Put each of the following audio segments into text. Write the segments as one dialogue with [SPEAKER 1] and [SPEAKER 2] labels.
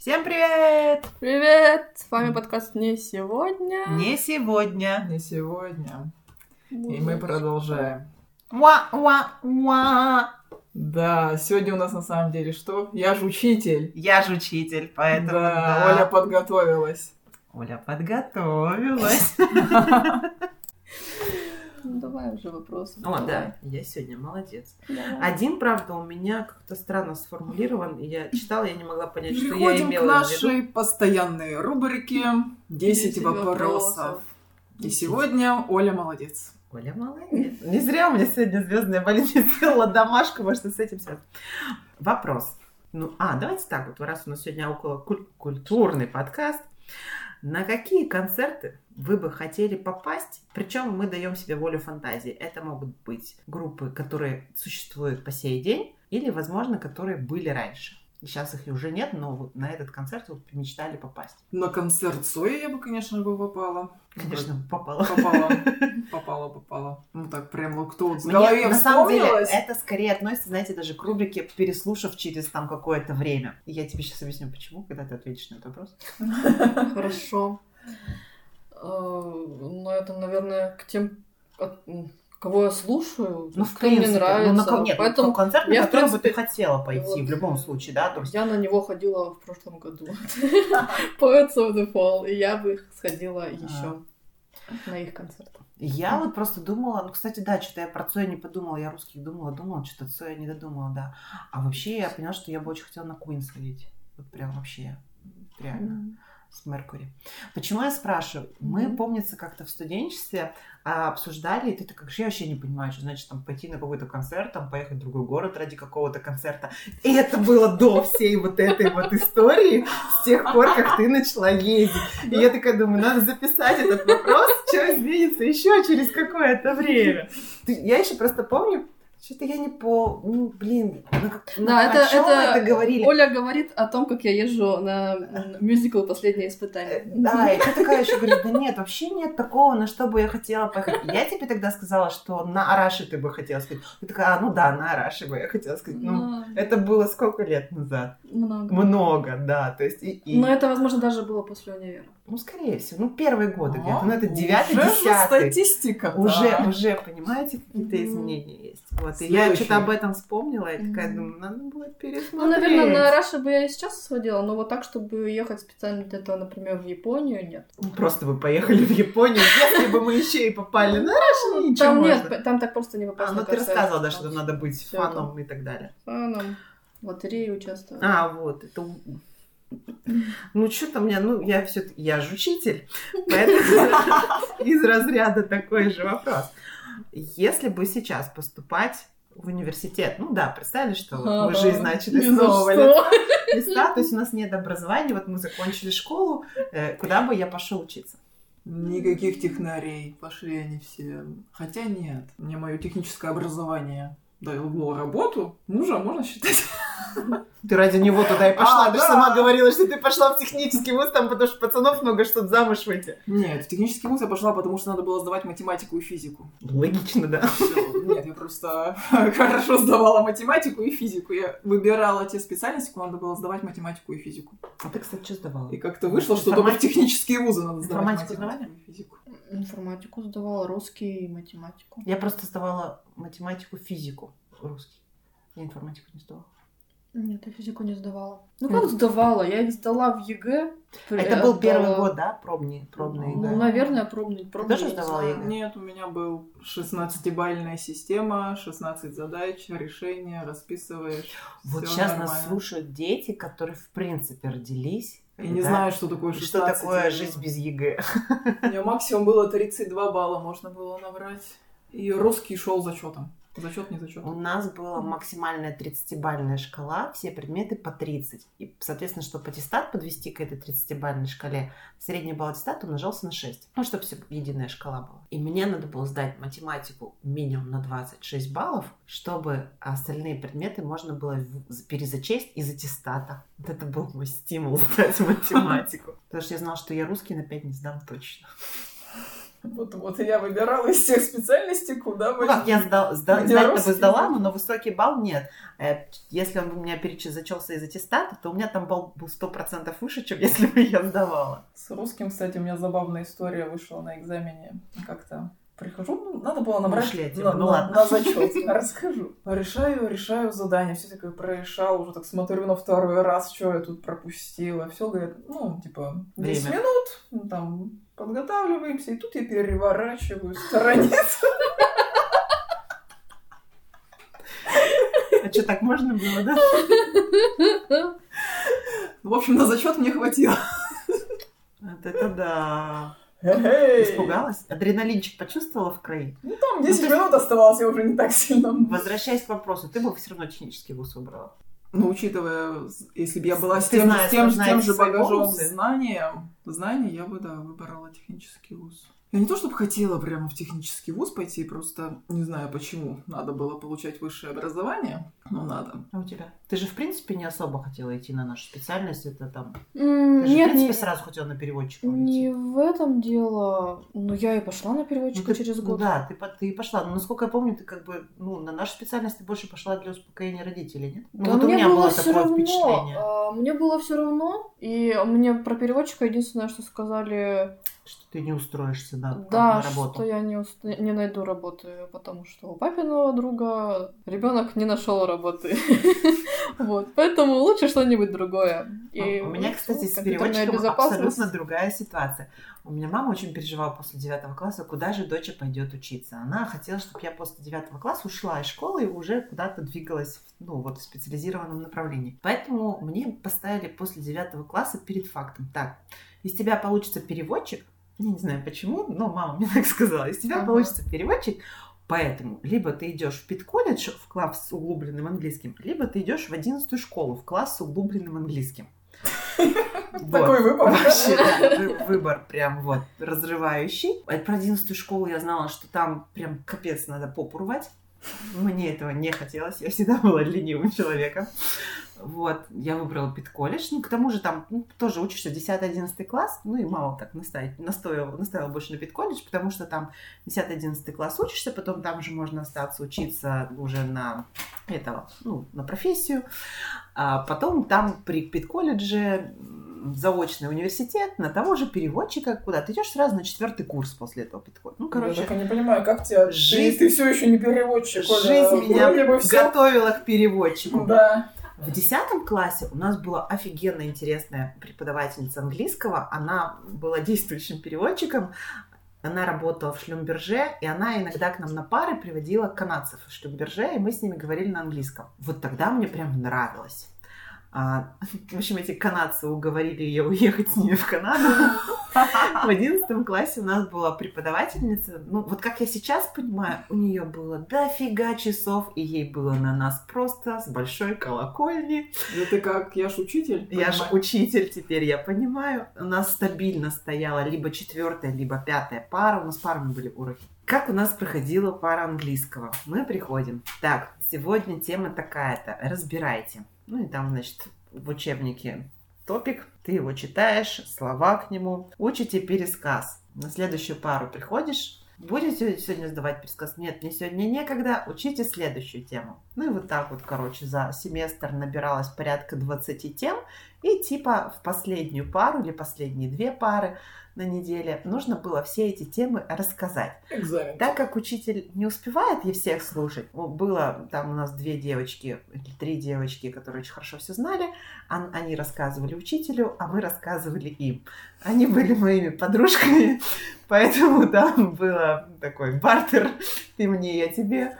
[SPEAKER 1] Всем привет!
[SPEAKER 2] Привет! С вами подкаст «Не сегодня».
[SPEAKER 1] Не сегодня.
[SPEAKER 3] Не сегодня. И мы продолжаем.
[SPEAKER 1] Уа-уа-уа.
[SPEAKER 3] Да, сегодня у нас на самом деле что? Я же учитель.
[SPEAKER 1] Я же учитель, поэтому...
[SPEAKER 3] Да,
[SPEAKER 1] да.
[SPEAKER 3] Оля подготовилась.
[SPEAKER 1] Оля подготовилась.
[SPEAKER 2] Ну, давай уже вопросы.
[SPEAKER 1] О, да, я сегодня молодец.
[SPEAKER 2] Давай.
[SPEAKER 1] Один, правда, у меня как-то странно сформулирован. и Я читала, я не могла понять, что я
[SPEAKER 3] Переходим к
[SPEAKER 1] имела в виду.
[SPEAKER 3] нашей постоянной рубрике 10
[SPEAKER 2] 10
[SPEAKER 3] вопросов.
[SPEAKER 2] вопросов.
[SPEAKER 3] И сегодня Оля молодец.
[SPEAKER 1] Оля молодец. Не зря у меня сегодня звездная болезнь сделала домашку, может, с этим связано. Вопрос. Ну, а, давайте так вот, раз у нас сегодня около куль- культурный подкаст, на какие концерты вы бы хотели попасть? Причем мы даем себе волю фантазии. Это могут быть группы, которые существуют по сей день, или, возможно, которые были раньше. Сейчас их уже нет, но вот на этот концерт вот мечтали попасть.
[SPEAKER 3] На концерт Сои я бы, конечно, бы попала.
[SPEAKER 1] Конечно, попало.
[SPEAKER 3] Попала. Попала, попала. Ну так, прям вот кто вот в голове
[SPEAKER 1] на самом деле, это скорее относится, знаете, даже к рубрике «Переслушав через там какое-то время». Я тебе сейчас объясню, почему, когда ты ответишь на этот вопрос.
[SPEAKER 2] Хорошо. Э, Ну, это, наверное, к тем, кого я слушаю,
[SPEAKER 1] Ну, в
[SPEAKER 2] кто мне
[SPEAKER 1] принципе,
[SPEAKER 2] нравится.
[SPEAKER 1] ну, на, нет,
[SPEAKER 2] Поэтому
[SPEAKER 1] ну, концерт, на
[SPEAKER 2] я,
[SPEAKER 1] который бы ты
[SPEAKER 2] принципе,
[SPEAKER 1] хотела пойти
[SPEAKER 2] вот-
[SPEAKER 1] в любом случае, да? То есть,
[SPEAKER 2] я на него ходила в прошлом году. Poets of the Fall. И я бы сходила еще на их концерт.
[SPEAKER 1] я вот просто думала, ну, кстати, да, что-то я про Цоя не подумала, я русских думала, думала, что-то Цоя не додумала, да. А вообще я поняла, что я бы очень хотела на Куин сходить. Вот прям вообще, реально. С Меркури. Почему я спрашиваю? Мы,
[SPEAKER 2] Мгм.
[SPEAKER 1] помнится, как-то в студенчестве а, обсуждали, и ты такая, я вообще не понимаю, что значит там пойти на какой-то концерт, там поехать в другой город ради какого-то концерта. И это было до всей вот этой вот истории, с тех пор, как ты начала ездить. И я такая думаю, надо записать этот вопрос, что изменится еще через какое-то время. Я еще просто помню, что-то я не по... Ну, блин,
[SPEAKER 2] Да, это-
[SPEAKER 1] мы
[SPEAKER 2] это
[SPEAKER 1] это говорили?
[SPEAKER 2] Оля говорит о том, как я езжу на мюзикл «Последнее испытание».
[SPEAKER 1] Да, и ты такая еще говоришь, да нет, вообще нет такого, на что бы я хотела поехать. Я тебе тогда сказала, что на Араши ты бы хотела сказать. Ты такая, а, ну да, на Араши бы я хотела сказать. Ну,
[SPEAKER 2] Ну,
[SPEAKER 1] это было сколько лет назад?
[SPEAKER 2] Много.
[SPEAKER 1] Много, да. То есть, и, и-
[SPEAKER 2] Но это, возможно, даже было после универа.
[SPEAKER 1] ну, скорее всего, ну, первые годы
[SPEAKER 3] А,
[SPEAKER 1] где-то. Ну, это девятый, десятый.
[SPEAKER 3] статистика.
[SPEAKER 1] Уже, уже, понимаете, какие-то
[SPEAKER 2] Мгм.
[SPEAKER 1] изменения есть. Вот, и я что-то об этом вспомнила, и такая
[SPEAKER 2] Мгм.
[SPEAKER 1] думаю, надо будет пересмотреть.
[SPEAKER 2] Ну, наверное, на Раши бы я и сейчас сходила, но вот так, чтобы ехать специально для этого, например, в Японию, нет.
[SPEAKER 1] Ну, Просто бы поехали в Японию, если бы мы еще и попали на Араши, ничего
[SPEAKER 2] Там нет, там так просто не попасть
[SPEAKER 1] А, ну ты рассказывала, да,
[SPEAKER 2] Там
[SPEAKER 1] что надо быть фаном и так далее.
[SPEAKER 2] фаном, в лотерее участвовать.
[SPEAKER 1] А, вот, это... Ну, что-то мне, ну, я все я же учитель, поэтому из разряда такой же вопрос. Если бы сейчас поступать в университет, ну да, представили, что мы
[SPEAKER 2] Ага.
[SPEAKER 1] жизнь начали с нового
[SPEAKER 2] что.
[SPEAKER 1] листа, то есть у нас нет образования, вот мы закончили школу, э, куда бы я пошел учиться?
[SPEAKER 3] Никаких технарей. Пошли они все. Хотя нет. Мне мое техническое образование дало работу. Мужа можно считать.
[SPEAKER 1] Ты ради него туда и пошла.
[SPEAKER 3] А,
[SPEAKER 1] ты
[SPEAKER 3] да.
[SPEAKER 1] сама говорила, что ты пошла в технический вуз, там, потому что пацанов много, чтобы замуж выйти.
[SPEAKER 3] Нет, в технический вуз я пошла, потому что надо было сдавать математику и физику.
[SPEAKER 1] Логично, да.
[SPEAKER 3] Всё. Нет, я просто хорошо сдавала математику и физику. Я выбирала те специальности, куда надо было сдавать математику и физику.
[SPEAKER 1] А ты, кстати, что сдавала?
[SPEAKER 3] И как-то вышло, что только в технические вузы надо сдавать
[SPEAKER 1] Информатику
[SPEAKER 3] математику и физику.
[SPEAKER 2] Информатику сдавала, русский и математику.
[SPEAKER 1] Я просто сдавала математику, физику, русский. Я информатику не сдавала.
[SPEAKER 2] Нет, я физику не сдавала. Ну как сдавала? Я их сдала в ЕГЭ.
[SPEAKER 1] Это был первый год, да, пробный, пробный
[SPEAKER 2] Ну, наверное, пробный. пробный
[SPEAKER 1] тоже
[SPEAKER 2] я не
[SPEAKER 1] сдавала. ЕГЭ?
[SPEAKER 3] Нет, у меня был 16-бальная система, 16 задач, решения, расписываешь.
[SPEAKER 1] Вот сейчас нас слушают дети, которые в принципе родились.
[SPEAKER 3] И не
[SPEAKER 1] да,
[SPEAKER 3] знаю, что такое
[SPEAKER 1] и
[SPEAKER 3] 16.
[SPEAKER 1] что такое жизнь без ЕГЭ.
[SPEAKER 3] У меня максимум было 32 балла, можно было набрать. И русский шел зачетом. Зачет, не зачет.
[SPEAKER 1] У нас была максимальная 30-бальная шкала, все предметы по 30. И, соответственно, чтобы аттестат подвести к этой 30-бальной шкале, средний балл аттестата умножался на 6. Ну, чтобы все единая шкала была. И мне надо было сдать математику минимум на 26 баллов, чтобы остальные предметы можно было перезачесть из аттестата. Вот это был мой стимул сдать математику. Потому что я знала, что я русский на 5 не сдам точно.
[SPEAKER 3] Вот, вот я выбирала из всех специальностей, куда
[SPEAKER 1] Ну, как я сдал, сда,
[SPEAKER 3] Где
[SPEAKER 1] сдать-то бы сдала, но на высокий балл нет. Э, Если он у меня переч... зачелся из аттестата, то у меня там балл был 100% выше, чем если бы я сдавала.
[SPEAKER 3] С русским, кстати, у меня забавная история вышла на экзамене. Как-то прихожу, ну, надо было набрать
[SPEAKER 1] от
[SPEAKER 3] на,
[SPEAKER 1] ну
[SPEAKER 3] на-
[SPEAKER 1] ладно.
[SPEAKER 3] на зачет. Расскажу. Решаю, решаю задание. Все такое прорешал, уже так смотрю на второй раз, что я тут пропустила. Все, говорят, ну, типа, 10
[SPEAKER 1] Время.
[SPEAKER 3] минут, ну, там, подготавливаемся. И тут я переворачиваю страницу.
[SPEAKER 1] А что, так можно было, да?
[SPEAKER 3] В общем, на зачет мне хватило.
[SPEAKER 1] Вот это да.
[SPEAKER 3] Эй!
[SPEAKER 1] Испугалась? Адреналинчик почувствовала в крови?
[SPEAKER 3] Ну, там 10
[SPEAKER 1] Ну,
[SPEAKER 3] минут оставалось, я уже не так сильно...
[SPEAKER 1] Возвращаясь к вопросу, ты бы все равно технический вуз выбрала.
[SPEAKER 3] Ну, учитывая, если бы я была с тем,
[SPEAKER 1] знаешь,
[SPEAKER 3] с тем, с тем же багажом
[SPEAKER 1] бонусы?
[SPEAKER 3] знанием, знаний, я бы, да, выбирала технический вуз. Я не то, чтобы хотела прямо в технический вуз пойти, просто не знаю почему. Надо было получать высшее образование, но надо.
[SPEAKER 1] А у тебя? Ты же, в принципе, не особо хотела идти на нашу специальность. Это там...
[SPEAKER 2] М,
[SPEAKER 1] Ты же, в
[SPEAKER 2] Нет,
[SPEAKER 1] принципе,
[SPEAKER 2] не,
[SPEAKER 1] сразу хотела на переводчика
[SPEAKER 2] не в этом дело. Ну, я и пошла на
[SPEAKER 1] Ну,
[SPEAKER 2] переводчика
[SPEAKER 1] ты-
[SPEAKER 2] через
[SPEAKER 1] ну
[SPEAKER 2] год.
[SPEAKER 1] да, ты, ты пошла. Но, насколько я помню, ты как бы, ну, на нашу специальность ты больше пошла для успокоения родителей, нет? Ну,
[SPEAKER 2] Да
[SPEAKER 1] вот у
[SPEAKER 2] мне
[SPEAKER 1] меня
[SPEAKER 2] было
[SPEAKER 1] было такое
[SPEAKER 2] равно.
[SPEAKER 1] впечатление,
[SPEAKER 2] а, Мне было все равно. И мне про переводчика единственное, что сказали,
[SPEAKER 1] что ты не устроишься да,
[SPEAKER 2] да,
[SPEAKER 1] на работу.
[SPEAKER 2] что я не, уст- не найду работы, потому что у папиного друга ребенок не нашел работы. Вот, поэтому лучше что-нибудь другое. И
[SPEAKER 1] Ну, у меня,
[SPEAKER 2] вот,
[SPEAKER 1] кстати, с переводчиком абсолютно другая ситуация. У меня мама очень переживала после девятого класса, куда же доча пойдет учиться. Она хотела, чтобы я после девятого класса ушла из школы и уже куда-то двигалась в, ну, вот, в специализированном направлении. Поэтому мне поставили после девятого класса перед фактом. Так, из тебя получится переводчик, я не знаю почему, но мама мне так сказала, из тебя
[SPEAKER 2] Ага.
[SPEAKER 1] получится переводчик, Поэтому либо ты идешь в педколледж в класс с углубленным английским, либо ты идешь в одиннадцатую школу в класс с углубленным английским. Вот.
[SPEAKER 3] Такой выбор.
[SPEAKER 1] Вообще, да, выбор прям вот разрывающий. А Про одиннадцатую школу я знала, что там прям капец надо попу рвать. Мне этого не хотелось. Я всегда была ленивым человеком. Вот, я выбрала педколледж. Ну, к тому же там ну, тоже учишься 10-11 класс. Ну, и мама так наставить, настояла, наставила больше на педколледж, потому что там 10-11 класс учишься, потом там же можно остаться учиться уже на этого, ну, на профессию. А потом там при педколледже м, заочный университет на того же переводчика, куда ты идешь сразу на четвертый курс после этого педколледжа. Ну,
[SPEAKER 3] Я
[SPEAKER 1] короче,
[SPEAKER 3] так и не понимаю, как тебя...
[SPEAKER 1] Жизнь-
[SPEAKER 3] Ты, все еще не переводчик, Оля.
[SPEAKER 1] жизнь меня готовила к переводчику.
[SPEAKER 3] Да.
[SPEAKER 1] В десятом классе у нас была офигенно интересная преподавательница английского. Она была действующим переводчиком. Она работала в Шлюмберже, и она иногда к нам на пары приводила канадцев в Шлюмберже, и мы с ними говорили на английском. Вот тогда мне прям нравилось. А, в общем, эти канадцы уговорили ее уехать с ними в Канаду. В одиннадцатом классе у нас была преподавательница. Ну, вот как я сейчас понимаю, у нее было дофига часов, и ей было на нас просто с большой колокольни.
[SPEAKER 3] Да ты как, я ж учитель.
[SPEAKER 1] Я же
[SPEAKER 3] понимаю.
[SPEAKER 1] учитель, теперь я понимаю. У нас стабильно стояла либо четвертая, либо пятая пара. У нас парами были уроки. Как у нас проходила пара английского? Мы приходим. Так, сегодня тема такая-то. Разбирайте. Ну и там, значит, в учебнике топик. Ты его читаешь, слова к нему. Учите пересказ. На следующую пару приходишь. Будете сегодня сдавать пересказ? Нет, мне сегодня некогда. Учите следующую тему. Ну и вот так вот, короче, за семестр набиралось порядка 20 тем. И типа в последнюю пару или последние две пары на неделе нужно было все эти темы рассказать.
[SPEAKER 3] Экзамен.
[SPEAKER 1] Так как учитель не успевает ей всех слушать, было там у нас две девочки или три девочки, которые очень хорошо все знали, они рассказывали учителю, а мы рассказывали им. Они были моими подружками, поэтому там было такой бартер, ты мне, я тебе.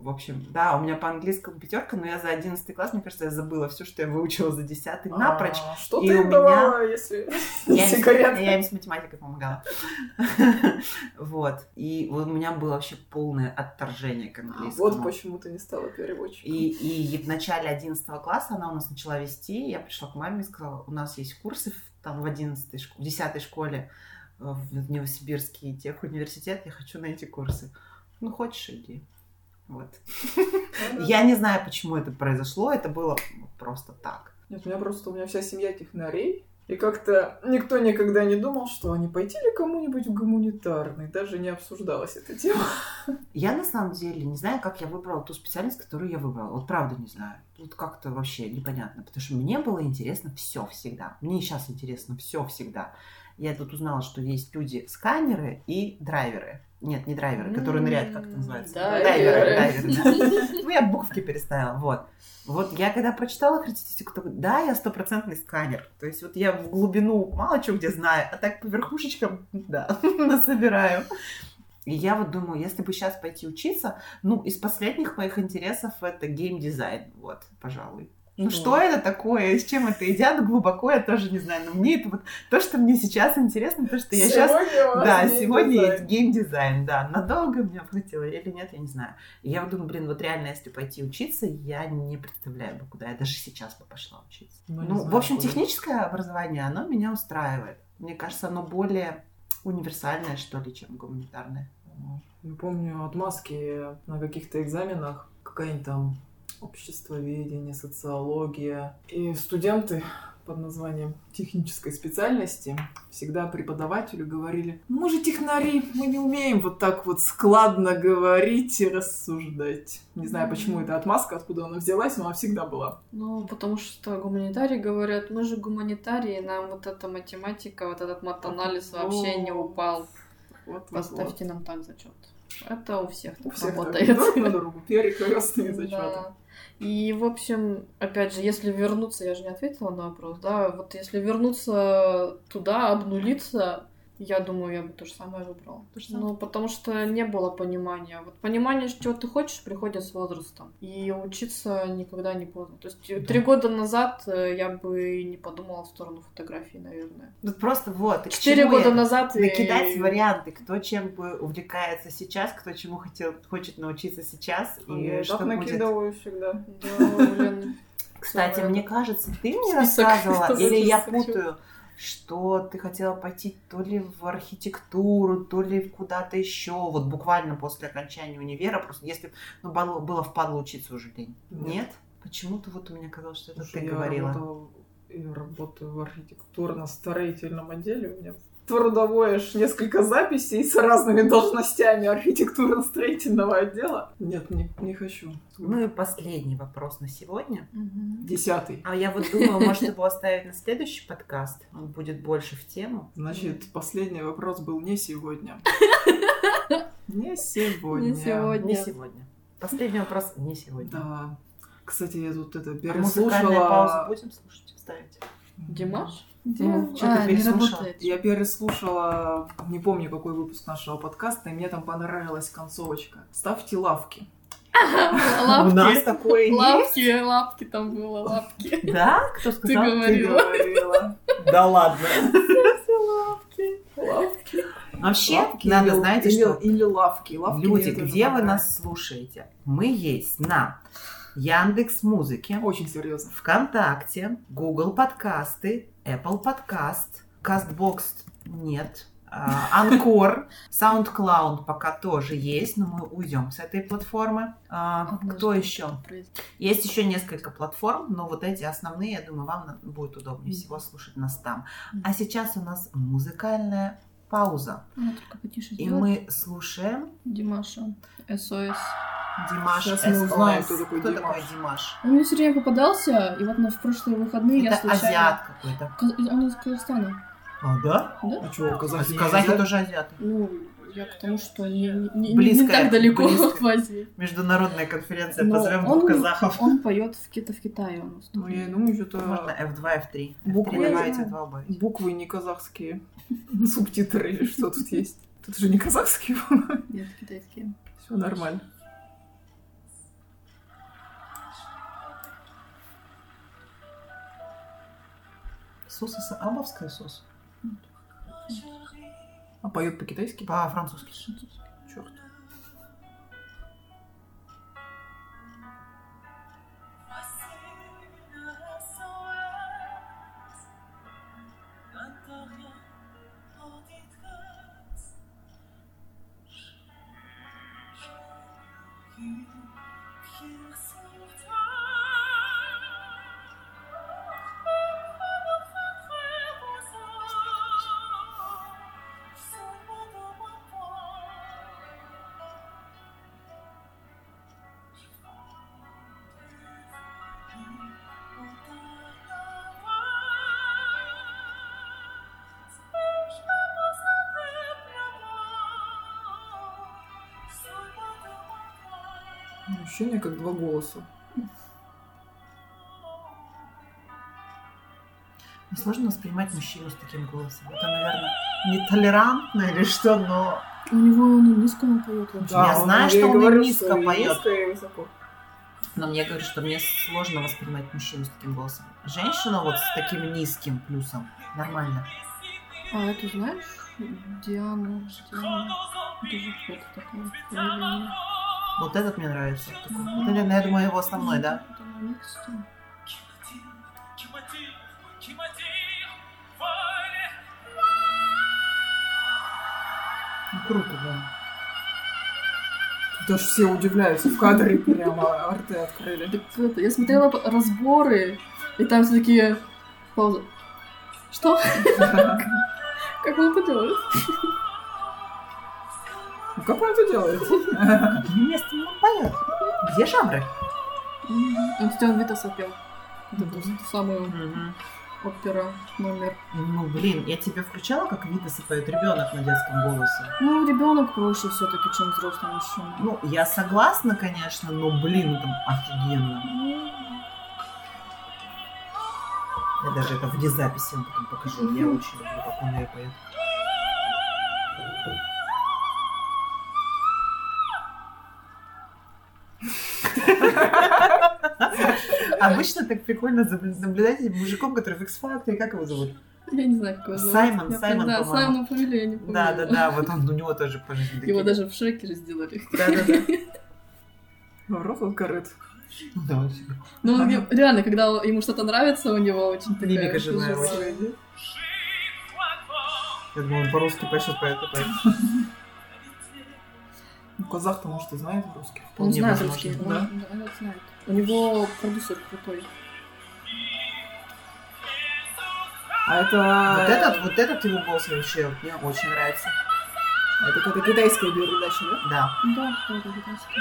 [SPEAKER 1] В общем, да, у меня по английскому пятерка, но я за 11 класс, мне кажется, я забыла все, что я выучила за 10 напрочь.
[SPEAKER 3] А, Что
[SPEAKER 1] И
[SPEAKER 3] ты
[SPEAKER 1] у меня-
[SPEAKER 3] давала, если...
[SPEAKER 1] Я им, с-
[SPEAKER 3] Секрет.
[SPEAKER 1] я им с математикой помогала. Вот. И у меня было вообще полное отторжение к
[SPEAKER 3] А,
[SPEAKER 1] английскому.
[SPEAKER 3] Вот почему ты не стала переводчиком.
[SPEAKER 1] И, в начале 11 класса она у нас начала вести. Я пришла к маме и сказала, у нас есть курсы там, в 11 школе, в 10 школе э, в Новосибирский техуниверситет. Я хочу на эти курсы. Ну, хочешь, иди. Вот.
[SPEAKER 3] Ну,
[SPEAKER 1] Я не знаю, почему это произошло. Это было просто так.
[SPEAKER 3] Нет, у меня просто, у меня вся семья технарей, И как-то никто никогда не думал, что они пойти ли кому-нибудь в гуманитарный. Даже не обсуждалась эта тема.
[SPEAKER 1] Я на самом деле не знаю, как я выбрала ту специальность, которую я выбрала. Вот правда не знаю. Вот как-то вообще непонятно. Потому что мне было интересно все всегда. Мне сейчас интересно все всегда. Я тут узнала, что есть люди сканеры и драйверы. Нет, не драйверы, которые ныряют, как это называется?
[SPEAKER 2] Дайверы.
[SPEAKER 1] Дайверы, да. Ну, я буквки переставила, вот. Вот я когда прочитала характеристику, то да, я стопроцентный сканер. То есть вот я в глубину мало чего где знаю, а так по верхушечкам, да, насобираю. И я вот думаю, если бы сейчас пойти учиться, ну, из последних моих интересов это геймдизайн, вот, пожалуй. Ну,
[SPEAKER 2] Ну.
[SPEAKER 1] что это такое, с чем это едят, глубоко я тоже не знаю. Но мне это вот то, что мне сейчас интересно, то, что я сейчас
[SPEAKER 3] Сегодня
[SPEAKER 1] да, сегодня есть геймдизайн, да. Надолго меня хватило или нет, я не знаю. И я вот думаю, блин, вот реально, если пойти учиться, я не представляю бы, куда я даже сейчас бы пошла учиться.
[SPEAKER 3] Ну,
[SPEAKER 1] Ну,
[SPEAKER 3] знаю,
[SPEAKER 1] в общем,
[SPEAKER 3] куда.
[SPEAKER 1] техническое образование, оно меня устраивает. Мне кажется, оно более универсальное, что ли, чем гуманитарное.
[SPEAKER 3] Я помню отмазки на каких-то экзаменах, какая-нибудь там обществоведение, социология. И студенты под названием технической специальности всегда преподавателю говорили, «Ну, мы же технари, мы не умеем вот так вот складно говорить и рассуждать. Не знаю, почему эта отмазка, откуда она взялась, но она всегда была.
[SPEAKER 2] Ну, потому что гуманитарии говорят, мы же гуманитарии, нам вот эта математика, вот этот матанализ вообще не упал.
[SPEAKER 3] Вот, вот,
[SPEAKER 2] Поставьте нам так зачет. Это у всех
[SPEAKER 3] вот. У
[SPEAKER 2] так
[SPEAKER 3] всех так,
[SPEAKER 2] работает.
[SPEAKER 3] друг на другу перекрестные зачеты.
[SPEAKER 2] Да. И, в общем, опять же, если вернуться, я же не ответила на вопрос, да, вот если вернуться туда, обнулиться, я думаю, я бы то же самое выбрала.
[SPEAKER 1] То же самое.
[SPEAKER 2] Ну, потому что не было понимания. Вот понимание, чего ты хочешь, приходит с возрастом. И учиться никогда не поздно. То есть
[SPEAKER 1] Да.
[SPEAKER 2] три года назад э, я бы не подумала в сторону фотографии, наверное.
[SPEAKER 1] Ну, просто вот. и
[SPEAKER 2] Четыре года
[SPEAKER 1] я?
[SPEAKER 2] назад... и-
[SPEAKER 1] накидать варианты, кто чем бы увлекается сейчас, кто чему хотел, хочет научиться сейчас, и
[SPEAKER 3] Я и
[SPEAKER 1] что
[SPEAKER 3] так
[SPEAKER 1] будет.
[SPEAKER 3] накидываю всегда.
[SPEAKER 2] Да, блин.
[SPEAKER 1] Кстати, мне кажется, ты мне рассказывала, или я путаю, что ты хотела пойти то ли в архитектуру, то ли в куда-то еще, вот буквально после окончания универа, просто если ну, было, было впадло учиться уже лень.
[SPEAKER 3] Нет.
[SPEAKER 1] Нет? Почему-то вот у меня казалось, что это
[SPEAKER 3] Слушай,
[SPEAKER 1] ты
[SPEAKER 3] я
[SPEAKER 1] говорила.
[SPEAKER 3] работала- я работаю в архитектурно-строительном отделе. У меня трудовое аж несколько записей с разными должностями архитектурно-строительного отдела. Нет, не, не хочу.
[SPEAKER 1] Ну и последний вопрос на сегодня.
[SPEAKER 2] Мгм.
[SPEAKER 3] Десятый.
[SPEAKER 1] А я вот думаю, может его оставить на следующий подкаст. Он будет больше в тему.
[SPEAKER 3] Значит, последний вопрос был не сегодня. Не сегодня.
[SPEAKER 2] Не сегодня.
[SPEAKER 1] Не сегодня. Последний вопрос не сегодня.
[SPEAKER 3] Да. Кстати, я тут это
[SPEAKER 1] А музыкальную паузу
[SPEAKER 3] переслушала.
[SPEAKER 1] будем слушать, ставить?
[SPEAKER 2] Димаш?
[SPEAKER 1] Ну, что-то
[SPEAKER 2] А, не работает.
[SPEAKER 3] Я переслушала, не помню, какой выпуск нашего подкаста, и мне там понравилась концовочка. Ставьте лавки.
[SPEAKER 1] У нас
[SPEAKER 2] Лапки.
[SPEAKER 1] такое есть?
[SPEAKER 2] Лапки, лапки там было, лапки.
[SPEAKER 1] Да? Кто сказал?
[SPEAKER 2] говорила.
[SPEAKER 3] говорила.
[SPEAKER 1] Да ладно.
[SPEAKER 3] Лавки. Лавки.
[SPEAKER 1] Вообще,
[SPEAKER 3] Лавки
[SPEAKER 1] надо,
[SPEAKER 3] или-
[SPEAKER 1] знаете,
[SPEAKER 3] или,
[SPEAKER 1] что?
[SPEAKER 3] Или лавки. лавки
[SPEAKER 1] Люди, где вы нас слушаете? Мы есть на Яндекс Музыке,
[SPEAKER 3] Очень серьезно.
[SPEAKER 1] ВКонтакте, Google подкасты, Apple подкаст, Castbox нет, Анкор, SoundCloud пока тоже есть, но мы уйдем с этой платформы. А, Кто еще? Есть еще несколько платформ, но вот эти основные, я думаю, вам будет удобнее всего слушать нас там. А сейчас у нас музыкальная пауза.
[SPEAKER 2] Только потише
[SPEAKER 1] И мы слушаем
[SPEAKER 2] Димаша. СОС.
[SPEAKER 1] Димаш
[SPEAKER 3] Сейчас мы узнаем, кто такой
[SPEAKER 1] Кто
[SPEAKER 3] Димаш.
[SPEAKER 1] такой Димаш?
[SPEAKER 2] Он мне все время попадался, и вот на в прошлые выходные я
[SPEAKER 1] Это
[SPEAKER 2] случайно...
[SPEAKER 1] азиат какой-то.
[SPEAKER 2] Он из Казахстана.
[SPEAKER 1] А, да?
[SPEAKER 2] Да?
[SPEAKER 3] А что, казахи? не
[SPEAKER 1] Казахи тоже азиаты.
[SPEAKER 2] Ну, я к тому, что не, не-
[SPEAKER 1] Близко,
[SPEAKER 2] не так далеко
[SPEAKER 1] близко.
[SPEAKER 2] в Азии.
[SPEAKER 1] Международная конференция.
[SPEAKER 2] Но
[SPEAKER 1] Позовем
[SPEAKER 2] он-
[SPEAKER 1] казахов.
[SPEAKER 2] Он поет в, Кита- в Китае. Он
[SPEAKER 3] Ну, я думаю, что-то
[SPEAKER 1] Можно F2, F3.
[SPEAKER 3] Буквы
[SPEAKER 1] F3
[SPEAKER 2] я
[SPEAKER 1] добавить,
[SPEAKER 2] знаю.
[SPEAKER 1] F2 убавить.
[SPEAKER 3] буквы не казахские. Субтитры или что тут есть. Тут же не казахские.
[SPEAKER 2] Нет, китайские.
[SPEAKER 3] Все нормально.
[SPEAKER 1] Сус это абовская сус?
[SPEAKER 3] Ну, а поет по-китайски,
[SPEAKER 1] по-французски.
[SPEAKER 3] Черт. Thank. Ощущение как два голоса.
[SPEAKER 1] Не сложно воспринимать мужчину с таким голосом. Это, наверное, нетолерантно или что, но...
[SPEAKER 2] У него он низко он поет вообще.
[SPEAKER 1] Я
[SPEAKER 3] он-
[SPEAKER 1] знаю, что
[SPEAKER 3] и
[SPEAKER 1] он и
[SPEAKER 3] говорю,
[SPEAKER 1] низко
[SPEAKER 3] что и
[SPEAKER 1] поет.
[SPEAKER 3] низко, и высоко.
[SPEAKER 1] Но мне говорят, что мне сложно воспринимать мужчину с таким голосом. Женщина вот с таким низким плюсом. Нормально.
[SPEAKER 2] А это знаешь? Диана, Диана. Это же кто-то такой.
[SPEAKER 1] Вот этот мне нравится. Вот, наверное, я думаю, его основной, да?
[SPEAKER 2] Это.
[SPEAKER 1] Ну, круто, да.
[SPEAKER 3] Даже все удивляются в кадре, прямо рты открыли.
[SPEAKER 2] Так это, я смотрела разборы, и там все такие паузы. Что? Как он это делает?
[SPEAKER 3] Ну, Как он это делает?
[SPEAKER 1] Каким местом он поет? Где жабры?
[SPEAKER 2] Он Стен Витаса пел. Самую
[SPEAKER 1] Мгм.
[SPEAKER 2] опера номер.
[SPEAKER 1] Ну, блин, я тебе включала, как Витасы поет ребенок на детском голосе.
[SPEAKER 2] Ну, ребенок проще все-таки, чем взрослый мужчина.
[SPEAKER 1] Ну, я согласна, конечно, но, блин, там офигенно. Я даже это в записи вам потом покажу. Я очень люблю, как он ее поет. Обычно так прикольно наблюдать за мужиком, который в X-Factor, как его зовут?
[SPEAKER 2] Я не знаю, как его зовут.
[SPEAKER 1] Саймон,
[SPEAKER 2] Я
[SPEAKER 1] Саймон,
[SPEAKER 2] Да. Саймон фамилию я не помню.
[SPEAKER 1] Да, да, да, вот он, у него тоже по жизни
[SPEAKER 2] Его
[SPEAKER 1] такие.
[SPEAKER 2] даже в Шреке же сделали.
[SPEAKER 1] Да, да, да.
[SPEAKER 3] Рот открыт.
[SPEAKER 1] Ну да, он себе.
[SPEAKER 2] Ну,
[SPEAKER 1] Ага.
[SPEAKER 2] ре- реально, когда ему что-то нравится, у него очень такая...
[SPEAKER 1] Мимика живая
[SPEAKER 2] живая.
[SPEAKER 1] Я думаю, он по-русски поэтому поет.
[SPEAKER 3] Ну, казах-то, может, и знает русский.
[SPEAKER 2] Он знает
[SPEAKER 1] возможно,
[SPEAKER 2] русский,
[SPEAKER 3] да?
[SPEAKER 2] он, он знает. У него продюсер крутой.
[SPEAKER 3] А это...
[SPEAKER 1] Вот этот, вот этот его голос вообще мне очень нравится.
[SPEAKER 3] Это какая-то китайская передача, да?
[SPEAKER 1] Да.
[SPEAKER 2] Да, какой-то китайский.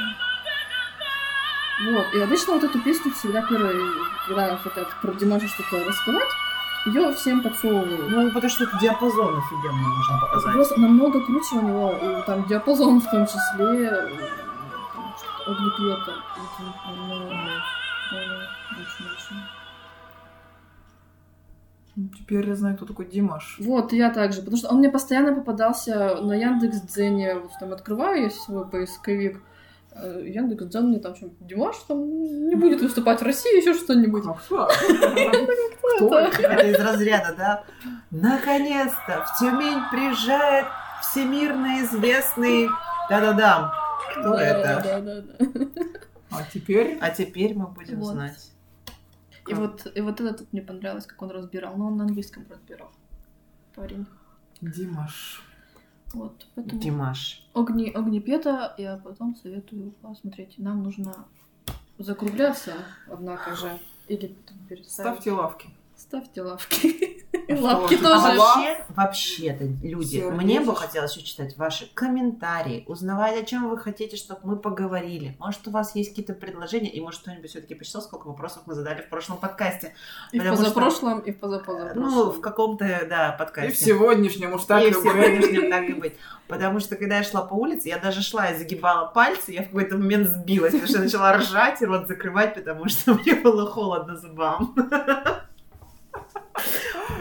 [SPEAKER 2] Вот, и обычно вот эту песню всегда первый, когда хотят про Димаша что-то рассказать, ее всем подсовывают.
[SPEAKER 1] Ну, потому что это диапазон офигенно можно показать.
[SPEAKER 2] Просто намного круче у него, и там диапазон в том числе, и, там что-то.
[SPEAKER 3] Ну, Теперь я знаю, кто такой Димаш.
[SPEAKER 2] Вот, я также, потому что он мне постоянно попадался на Яндекс Дзене, вот там открываю я свой поисковик, э, Яндекс Дзен мне там что Димаш там не будет выступать в России, еще что-нибудь.
[SPEAKER 3] Так? Кто
[SPEAKER 2] это?
[SPEAKER 1] Из разряда, да? Наконец-то в Тюмень приезжает всемирно известный... Да-да-да. Кто это?
[SPEAKER 3] А теперь...
[SPEAKER 1] А теперь мы будем знать.
[SPEAKER 2] И вот, и вот этот мне понравилось, как он разбирал, но он на английском разбирал. Парень.
[SPEAKER 3] Димаш.
[SPEAKER 2] Вот, поэтому
[SPEAKER 1] Димаш.
[SPEAKER 2] Огни, Огнепета я потом советую посмотреть. Нам нужно закругляться, однако же. Или потом переставить.
[SPEAKER 3] Ставьте лавки.
[SPEAKER 2] Ставьте лавки. И
[SPEAKER 3] А
[SPEAKER 2] лапки
[SPEAKER 1] А
[SPEAKER 2] тоже.
[SPEAKER 3] лав-
[SPEAKER 1] вообще, вообще-то, люди,
[SPEAKER 3] Сердечко.
[SPEAKER 1] мне бы хотелось еще читать ваши комментарии, узнавать, о чем вы хотите, чтобы мы поговорили. Может, у вас есть какие-то предложения, и может, кто-нибудь все-таки посчитал, сколько вопросов мы задали в прошлом подкасте.
[SPEAKER 2] И в
[SPEAKER 1] потому что-
[SPEAKER 2] позапрошлом, и в позапозапрошлом.
[SPEAKER 1] Ну, в каком-то, да,
[SPEAKER 3] И
[SPEAKER 1] подкасте.
[SPEAKER 3] в сегодняшнем уж так
[SPEAKER 1] и
[SPEAKER 3] и
[SPEAKER 1] в сегодняшнем так и быть. Потому что, когда я шла по улице, я даже шла и загибала пальцы, я в какой-то момент сбилась, потому что я начала ржать и рот закрывать, потому что мне было холодно зубам.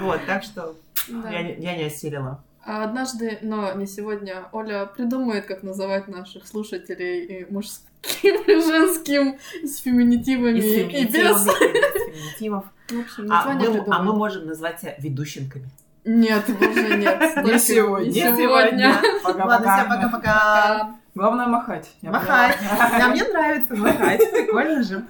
[SPEAKER 1] Вот, так что
[SPEAKER 2] Да.
[SPEAKER 1] я, не- я не осилила.
[SPEAKER 2] А однажды, но не сегодня, Оля придумает, как называть наших слушателей и мужским, и женским, с феминитивами и
[SPEAKER 1] феминитивов,
[SPEAKER 2] без.
[SPEAKER 1] феминитивов.
[SPEAKER 2] В общем,
[SPEAKER 1] А мы, а мы можем назвать себя ведущенками.
[SPEAKER 2] Нет, уже нет.
[SPEAKER 3] Сегодня.
[SPEAKER 2] Не
[SPEAKER 3] Не
[SPEAKER 2] сегодня.
[SPEAKER 1] Ладно, всем
[SPEAKER 3] Пока-пока. Главное махать.
[SPEAKER 1] Махать. мне нравится махать. Прикольно же.